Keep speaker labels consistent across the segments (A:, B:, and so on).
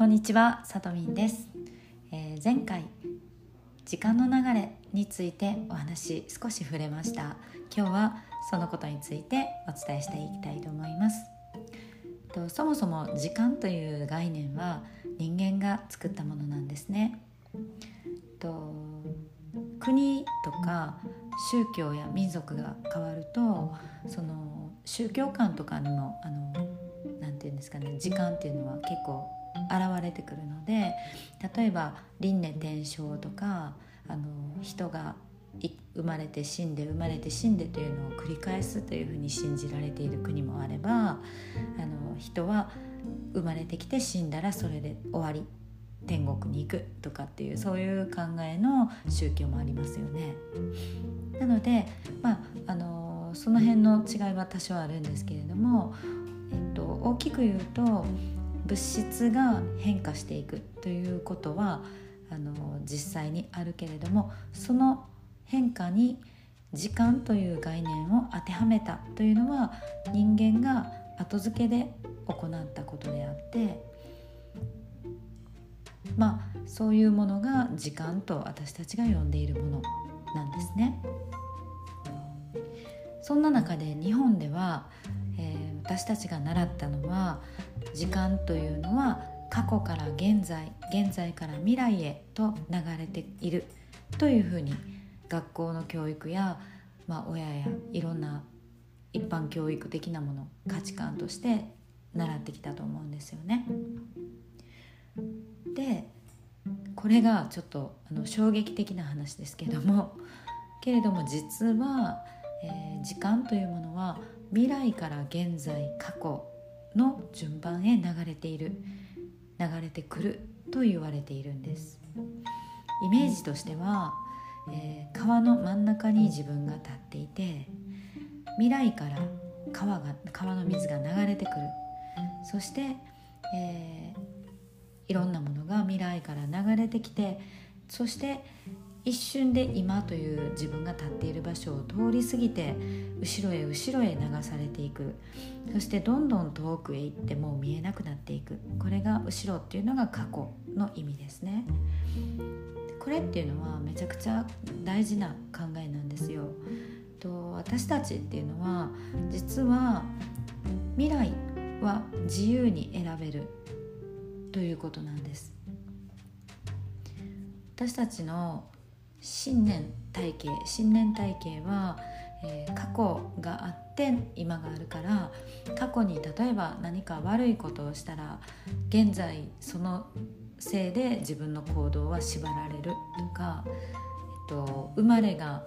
A: こんにちは、さとみんです、えー前回時間の流れについてお話少し触れました。今日はそのことについてお伝えしていきたいと思います。とそもそも時間という概念は人間が作ったものなんですね。と国とか宗教や民族が変わるとその宗教観とかにもあのなんていうんですかね時間っていうのは結構現れてくるので例えば輪廻転生とかあの人が生まれて死んで生まれて死んでというのを繰り返すというふうに信じられている国もあればあの人は生まれてきて死んだらそれで終わり天国に行くとかっていうそういう考えの宗教もありますよね。なので、まあ、あのその辺の違いは多少あるんですけれども、えっと、大きく言うと物質が変化していくということはあの実際にあるけれどもその変化に時間という概念を当てはめたというのは人間が後付けで行ったことであってまあそういうものが時間と私たちが呼んでいるものなんですね。そんな中で日本では、えー私たちが習ったのは時間というのは過去から現在現在から未来へと流れているというふうに学校の教育や、まあ、親やいろんな一般教育的なもの価値観として習ってきたと思うんですよね。でこれがちょっとあの衝撃的な話ですけどもけれども実は、えー時間というものは未来から現在過去の順番へ流れている流れてくると言われているんです。イメージとしては、えー川の真ん中に自分が立っていて未来から川が川の水が流れてくる。そして、えーいろんなものが未来から流れてきてそして一瞬で今という自分が立っている場所を通り過ぎて後ろへ後ろへ流されていく。そしてどんどん遠くへ行ってもう見えなくなっていく。これが後ろっていうのが過去の意味ですね。これっていうのはめちゃくちゃ大事な考えなんですよ。と私たちっていうのは実は未来は自由に選べる。ということなんです。私たちの信念体系信念体系は、えー過去があって今があるから過去に例えば何か悪いことをしたら現在そのせいで自分の行動は縛られるとか、えっと、生まれが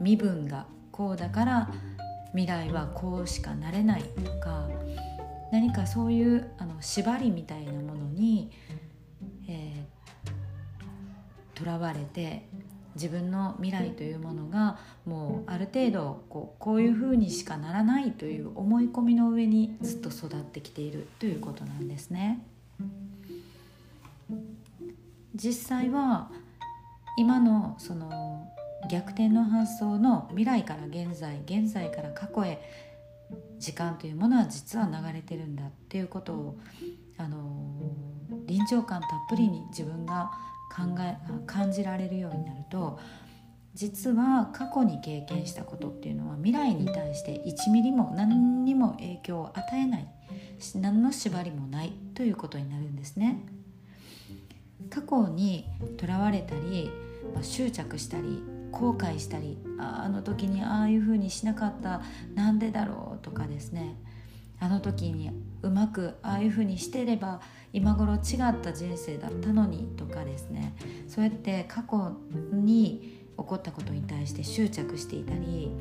A: 身分がこうだから未来はこうしかなれないとか何かそういうあの縛りみたいなものにえーとら、われて自分の未来というものがもうある程度こうこういうふうにしかならないという思い込みの上にずっと育ってきているということなんですね。実際は今のその逆転の発想の未来から現在現在から過去へ時間というものは実は流れてるんだっていうことをあの臨場感たっぷりに自分が考え感じられるようになると実は過去に経験したことっていうのは未来に対して1ミリも何にも影響を与えないし何の縛りもないということになるんですね。過去にとらわれたり、まあ執着したり後悔したりああの時にああいうふうにしなかったなんでだろうとかですねあの時にうまくああいうふうにしてれば今頃違った人生だったのにとかですね。そうやって過去に起こったことに対して執着していたり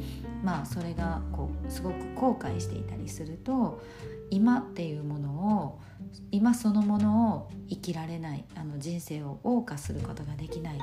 A: まあそれがこうすごく後悔していたりすると今っていうものを今そのものを生きられないあの人生を謳歌することができない。